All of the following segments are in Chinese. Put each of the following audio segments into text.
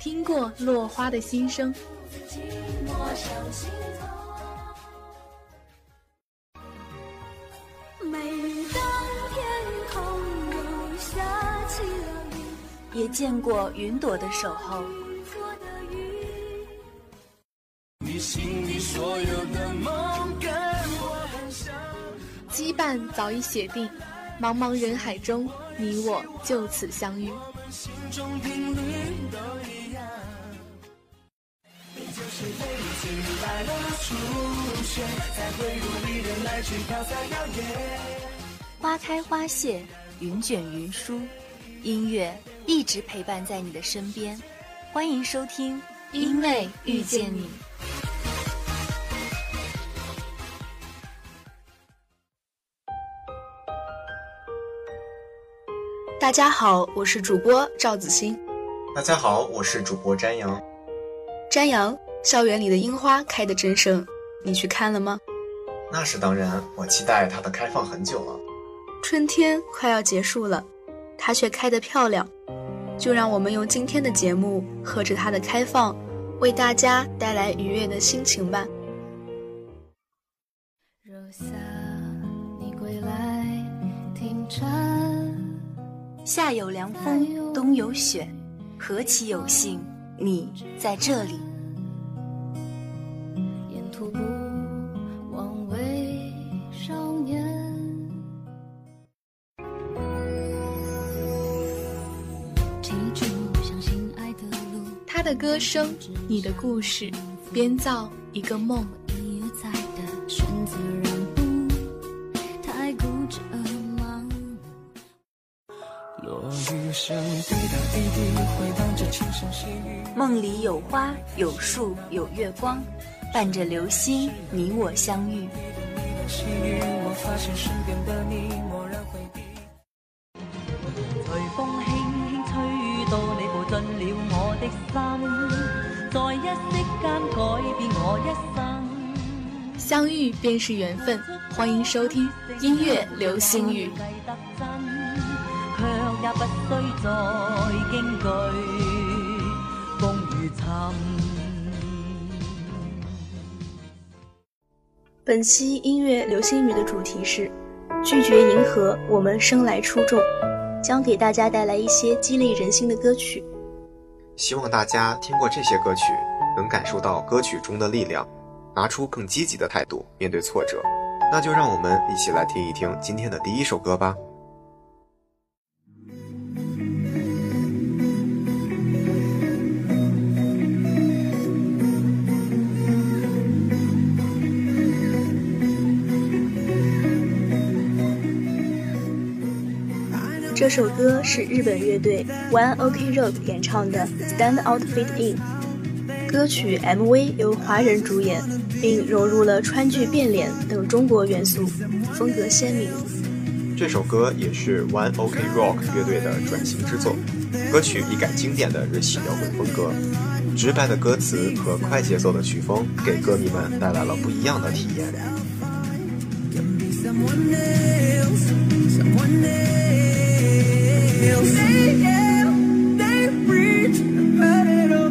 听过落花的心声。也见过云朵的守候。羁绊早已写定，茫茫人海中，你我就此相遇。花开花谢，云卷云舒，音乐一直陪伴在你的身边。欢迎收听《因为遇见你》。大家好，我是主播赵子欣。大家好，我是主播詹阳。詹阳，校园里的樱花开得真盛，你去看了吗？那是当然，我期待它的开放很久了。春天快要结束了，它却开得漂亮，就让我们用今天的节目和着它的开放，为大家带来愉悦的心情吧。夏有凉风，冬有雪，何其有幸，你在这里。他的歌声，你的故事，编造一个梦。梦里有花有树有月光，伴着流星，你我相遇。随风轻轻吹到你步进了我的心，在一息间改变我一生。相遇便是缘分，欢迎收听音乐流星雨。也不需再惊惧风雨沉。本期音乐流星雨的主题是拒绝迎合，我们生来出众，将给大家带来一些激励人心的歌曲。希望大家听过这些歌曲，能感受到歌曲中的力量，拿出更积极的态度面对挫折。那就让我们一起来听一听今天的第一首歌吧。这首歌是日本乐队 One Ok Rock 演唱的《Stand Out Fit In》。歌曲 MV 由华人主演，并融入了川剧变脸等中国元素，风格鲜明。这首歌也是 One Ok Rock 乐队的转型之作。歌曲一改经典的日系摇滚风格，直白的歌词和快节奏的曲风，给歌迷们带来了不一样的体验。feels. They yell, they preach, but it all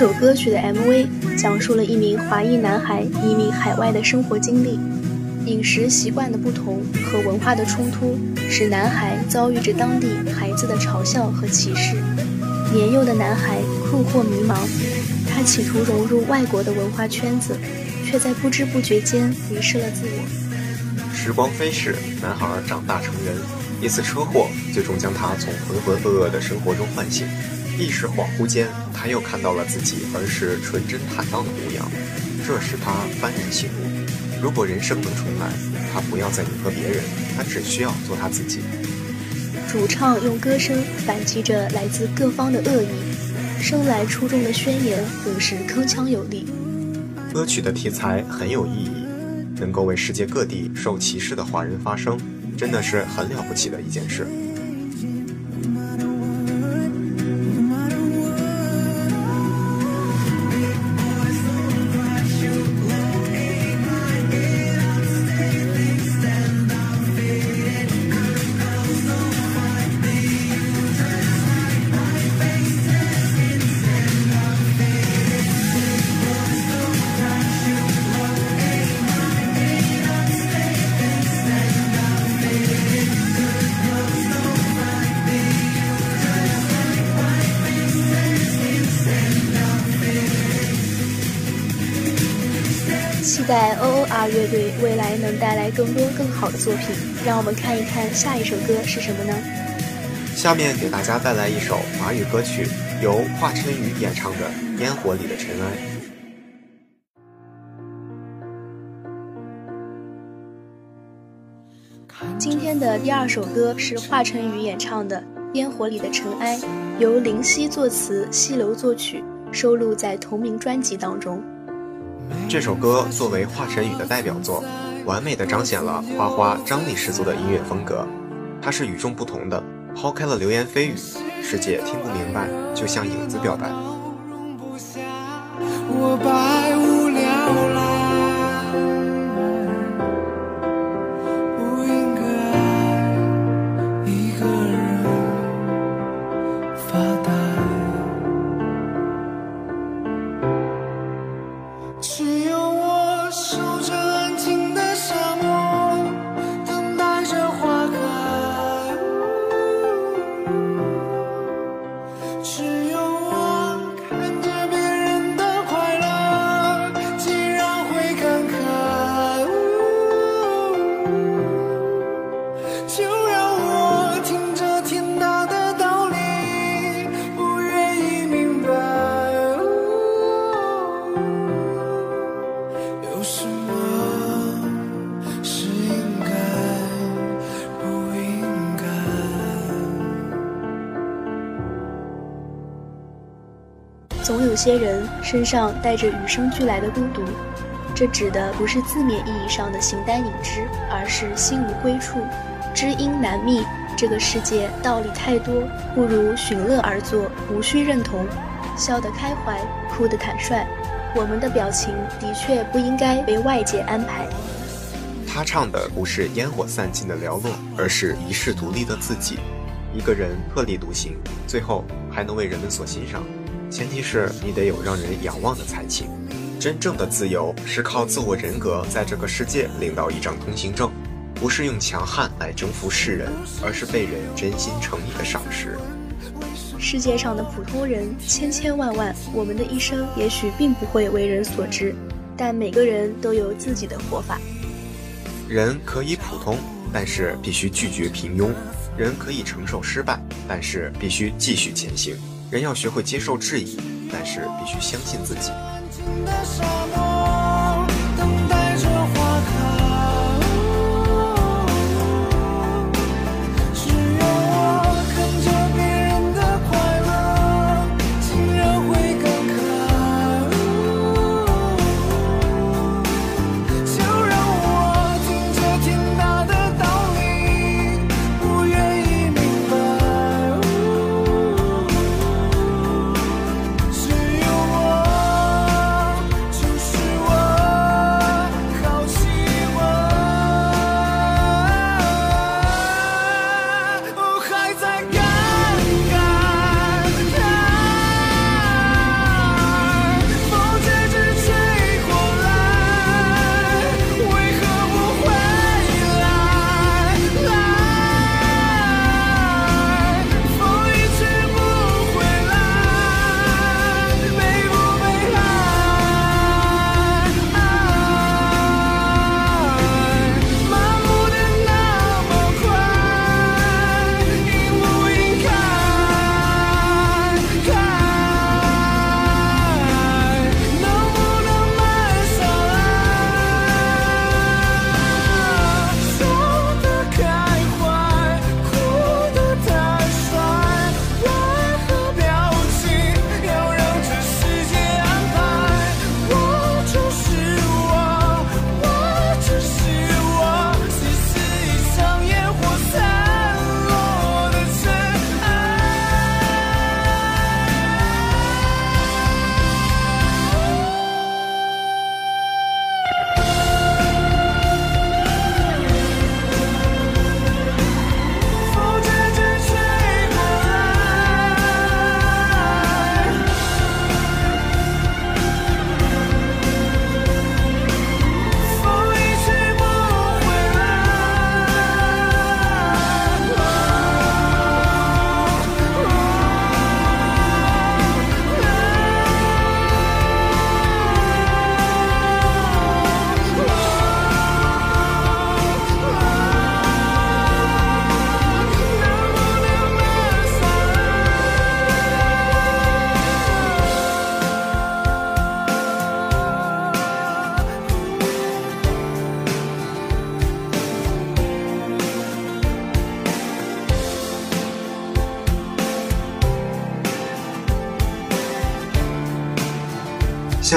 这首歌曲的 MV 讲述了一名华裔男孩移民海外的生活经历，饮食习惯的不同和文化的冲突，使男孩遭遇着当地孩子的嘲笑和歧视。年幼的男孩困惑迷茫，他企图融入外国的文化圈子，却在不知不觉间迷失了自我。时光飞逝，男孩长大成人，一次车祸最终将他从浑浑噩噩的生活中唤醒。意识恍惚间，他又看到了自己儿时纯真坦荡的模样，这使他幡然醒悟：如果人生能重来，他不要再迎合别人，他只需要做他自己。主唱用歌声反击着来自各方的恶意。生来出众的宣言更是铿锵有力。歌曲的题材很有意义，能够为世界各地受歧视的华人发声，真的是很了不起的一件事。待 O.O.R 乐队未来能带来更多更好的作品。让我们看一看下一首歌是什么呢？下面给大家带来一首华语歌曲，由华晨宇演唱的《烟火里的尘埃》。今天的第二首歌是华晨宇演唱的《烟火里的尘埃》，由林夕作词，西流作曲，收录在同名专辑当中。这首歌作为华晨宇的代表作，完美的彰显了花花张力十足的音乐风格。它是与众不同的，抛开了流言蜚语，世界听不明白，就像影子表白。我把些人身上带着与生俱来的孤独，这指的不是字面意义上的形单影只，而是心无归处，知音难觅。这个世界道理太多，不如寻乐而作，无需认同，笑得开怀，哭得坦率。我们的表情的确不应该被外界安排。他唱的不是烟火散尽的寥落，而是一世独立的自己。一个人特立独行，最后还能为人们所欣赏。前提是你得有让人仰望的才情。真正的自由是靠自我人格在这个世界领到一张通行证，不是用强悍来征服世人，而是被人真心诚意的赏识。世界上的普通人千千万万，我们的一生也许并不会为人所知，但每个人都有自己的活法。人可以普通，但是必须拒绝平庸；人可以承受失败，但是必须继续前行。人要学会接受质疑，但是必须相信自己。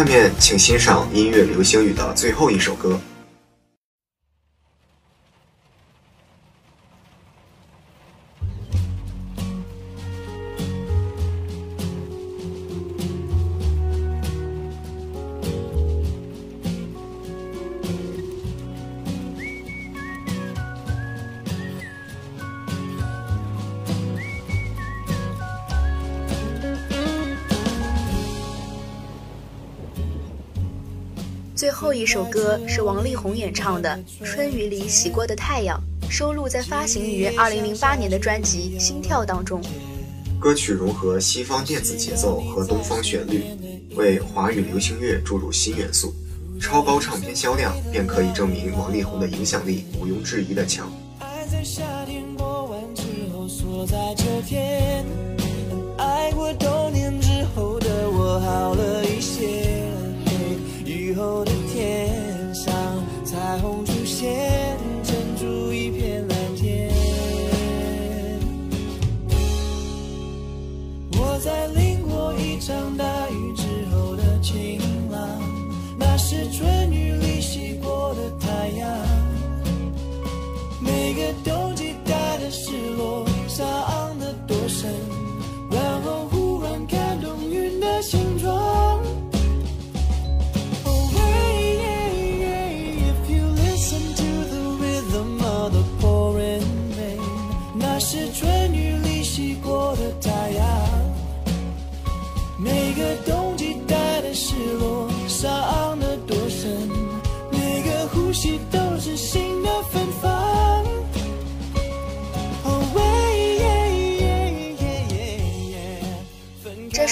下面请欣赏音乐流星雨的最后一首歌。最后一首歌是王力宏演唱的《春雨里洗过的太阳》，收录在发行于2008年的专辑《心跳》当中。歌曲融合西方电子节奏和东方旋律，为华语流行乐注入新元素。超高唱片销量便可以证明王力宏的影响力毋庸置疑的强。爱在夏天过完之后锁在秋天，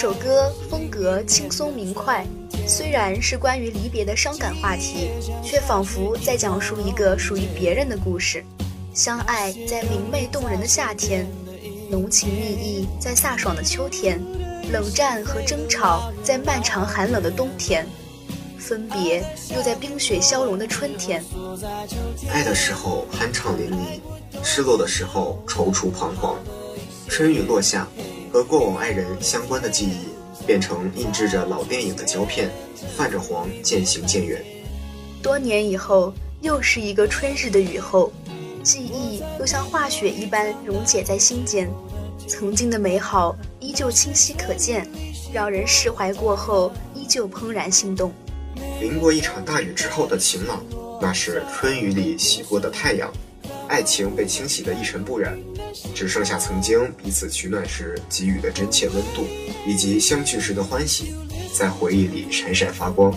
首歌风格轻松明快，虽然是关于离别的伤感话题，却仿佛在讲述一个属于别人的故事。相爱在明媚动人的夏天，浓情蜜意在飒爽的秋天，冷战和争吵在漫长寒冷的冬天，分别又在冰雪消融的春天。爱的时候酣畅淋漓，失落的时候踌躇彷徨。春雨落下，和过往爱人相关的记忆变成印制着老电影的胶片，泛着黄，渐行渐远。多年以后，又是一个春日的雨后，记忆又像化雪一般溶解在心间，曾经的美好依旧清晰可见，让人释怀过后依旧怦然心动。淋过一场大雨之后的晴朗，那是春雨里洗过的太阳，爱情被清洗的一尘不染，只剩下曾经彼此取暖时给予的真切温度，以及相聚时的欢喜，在回忆里闪闪发光。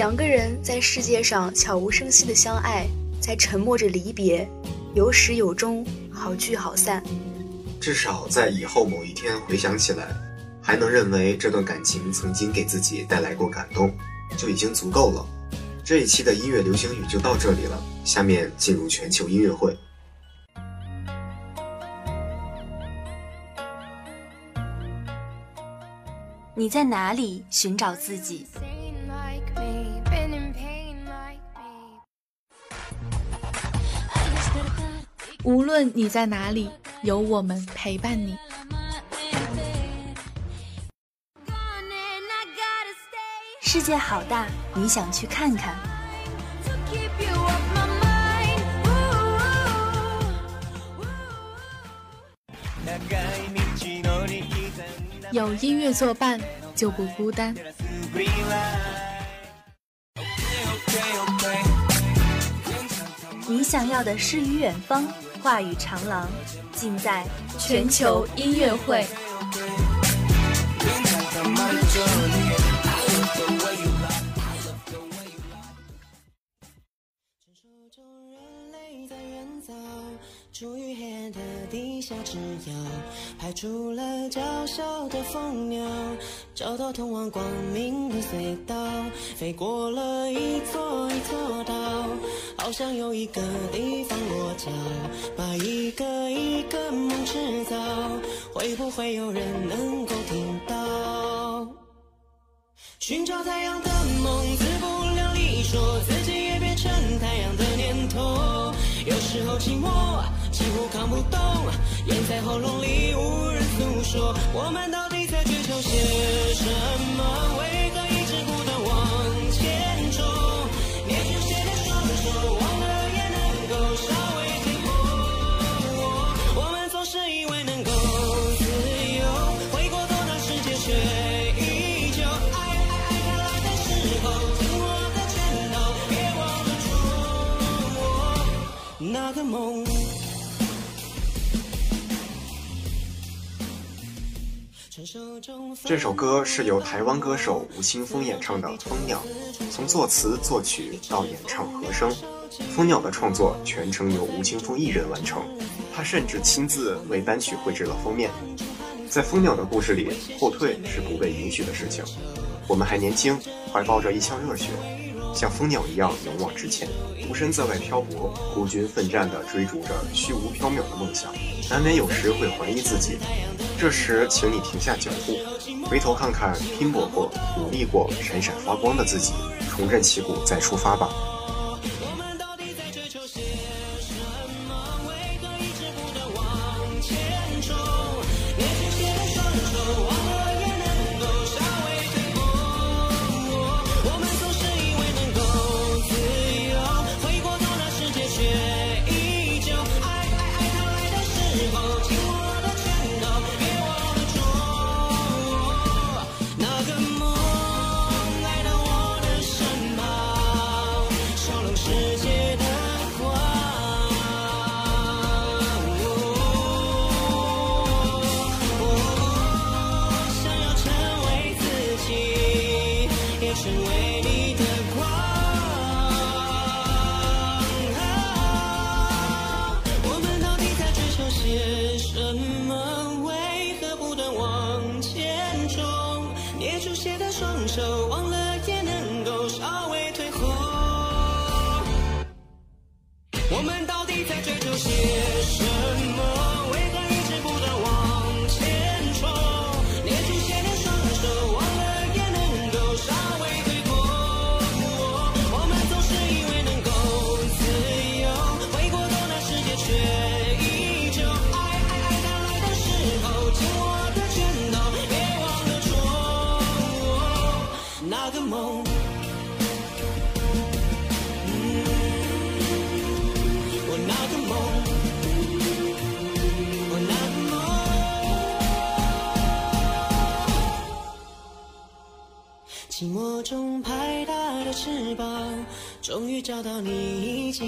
两个人在世界上悄无声息的相爱，在沉默着离别，有始有终，好聚好散。至少在以后某一天回想起来，还能认为这段感情曾经给自己带来过感动，就已经足够了。这一期的音乐流行语就到这里了，下面进入全球音乐会。你在哪里寻找自己？无论你在哪里，有我们陪伴你。世界好大，你想去看看？有音乐作伴，就不孤单。你想要的诗与远方，话语长廊，尽在全球音乐会。处于黑暗的地下，只要排除了娇小的蜂鸟，找到通往光明的隧道，飞过了一座一座岛，好像有一个地方落脚，把一个一个梦制造，会不会有人能够听到？寻找太阳的梦，自不量力，说自己也变成太阳的念头，有时候寂寞。几乎扛不动，咽在喉咙里无人诉说。我们到底在追求些什么？为何这首歌是由台湾歌手吴青峰演唱的《蜂鸟》，从作词作曲到演唱和声，《蜂鸟》的创作全程由吴青峰一人完成，他甚至亲自为单曲绘制了封面。在《蜂鸟》的故事里，后退是不被允许的事情。我们还年轻，怀抱着一腔热血，像蜂鸟一样勇往直前，孤身在外漂泊，孤军奋战地追逐着虚无缥缈的梦想，难免有时会怀疑自己。这时，请你停下脚步，回头看看拼搏过、努力过、闪闪发光的自己，重振旗鼓，再出发吧。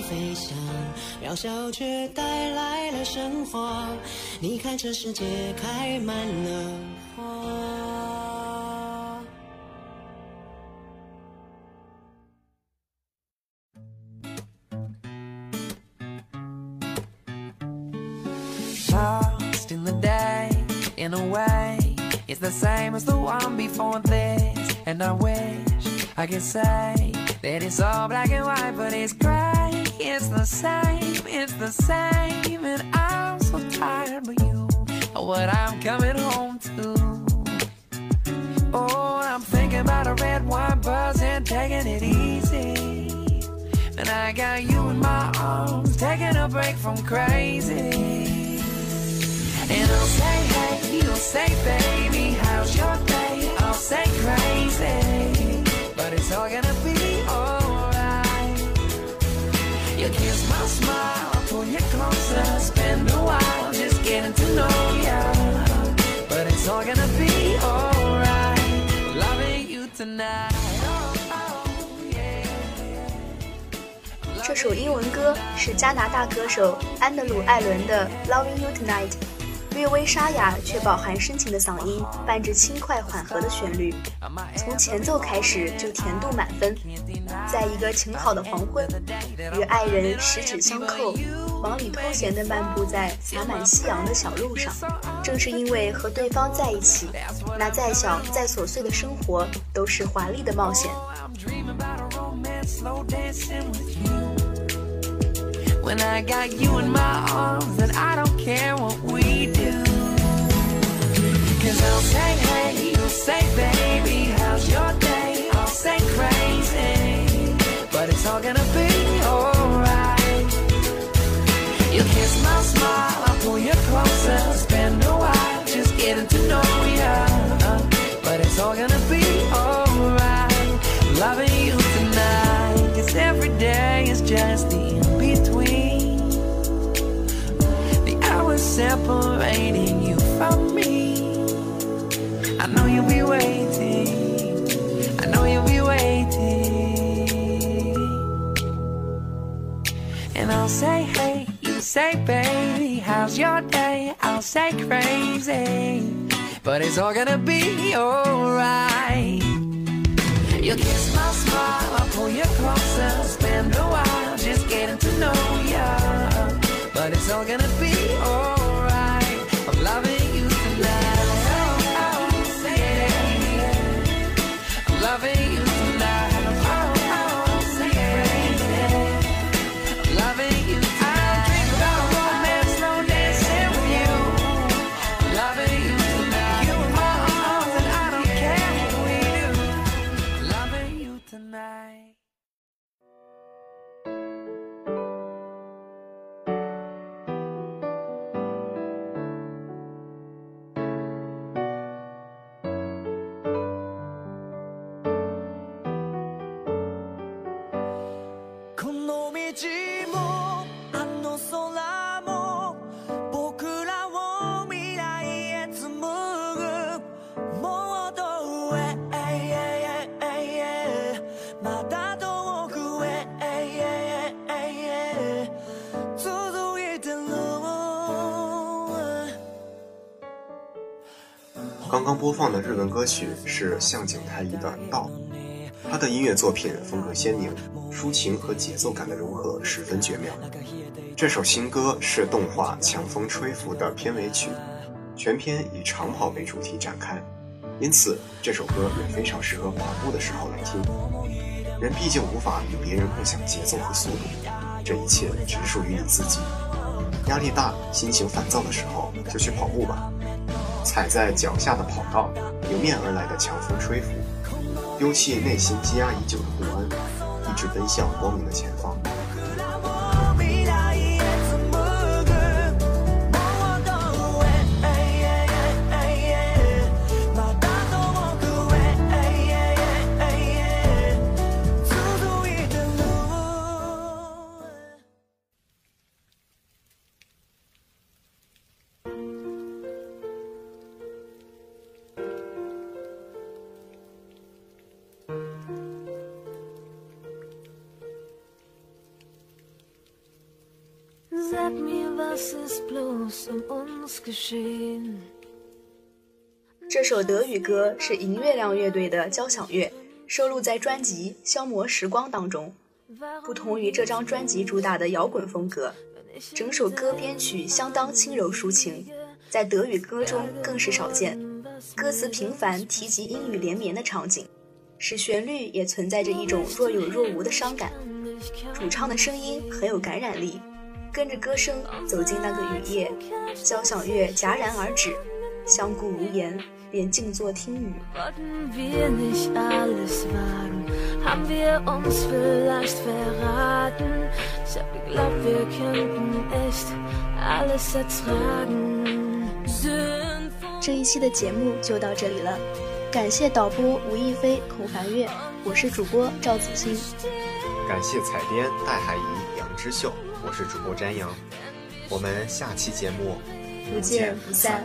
飞翔，渺小却带来了神话。你看这世界开满了花。Lost in the day, in a way, it's the same as the one before this. And I wish I could say that it's all black and white, but it's gray. It's the same, it's the same, and I'm so tired of you. What I'm coming home to. Oh, I'm thinking about a red wine buzz and taking it easy. And I got you in my arms, taking a break from crazy. And I'll say, hey, you'll say, baby, how's your day? I'll say crazy, but it's all gonna be. 这首英文歌是加拿大歌手安德鲁·艾伦的《Loving You Tonight》。略微沙哑却饱含深情的嗓音，伴着轻快缓和的旋律，从前奏开始就甜度满分。在一个晴好的黄昏，与爱人十指相扣，忙里偷闲地漫步在洒满夕阳的小路上。正是因为和对方在一起，那再小再琐碎的生活都是华丽的冒险。When I got you in my arms, and I don't care what do. Cause I'll say, hey, you'll say, baby, how's your day? I'll say crazy, but it's all gonna be alright. You'll kiss my smile, I'll pull you separating you from me. I know you'll be waiting. I know you'll be waiting. And I'll say, hey, you say, baby, how's your day? I'll say crazy, but it's all gonna be alright. You'll kiss my smile, I'll pull you closer, spend a while just getting to know ya. But it's all gonna be alright. また遠くへ続いてる刚刚播放的日文歌曲是向井太一的《道》，他的音乐作品风格鲜明，抒情和节奏感的融合十分绝妙。这首新歌是动画《强风吹拂》的片尾曲，全片以长跑为主题展开，因此这首歌也非常适合跑步的时候来听。 人毕竟无法与别人共享节奏和速度，这一切只属于你自己。压力大、心情烦躁的时候，就去跑步吧。踩在脚下的跑道，迎面而来的强风吹拂，丢弃内心积压已久的不安，一直奔向光明的前方。Bloß um uns geschehen? 这首德语歌是银月亮乐队的交响乐，收录在专辑《消磨时光》当中。不同于这张专辑主打的摇滚风格，整首歌编曲相当轻柔抒情，在德语歌中更是少见。歌词频繁提及阴雨连绵的场景，使旋律也存在着一种若有若无的伤感。主唱的声音很有感染力，跟着歌声走进那个雨夜，交响乐戛然而止，相顾无言，便静坐听雨。Wollten wir nicht alles wagen? haben wir uns vielleicht verraten. Ich hab geglaubt, wir könnten echt alles ertragen. Sind 这一期的节目就到这里了，感谢导播吴亦菲、孔凡月，我是主播赵子欣。感谢采编戴海怡、杨之秀，我是主播詹阳。我们下期节目不见不散。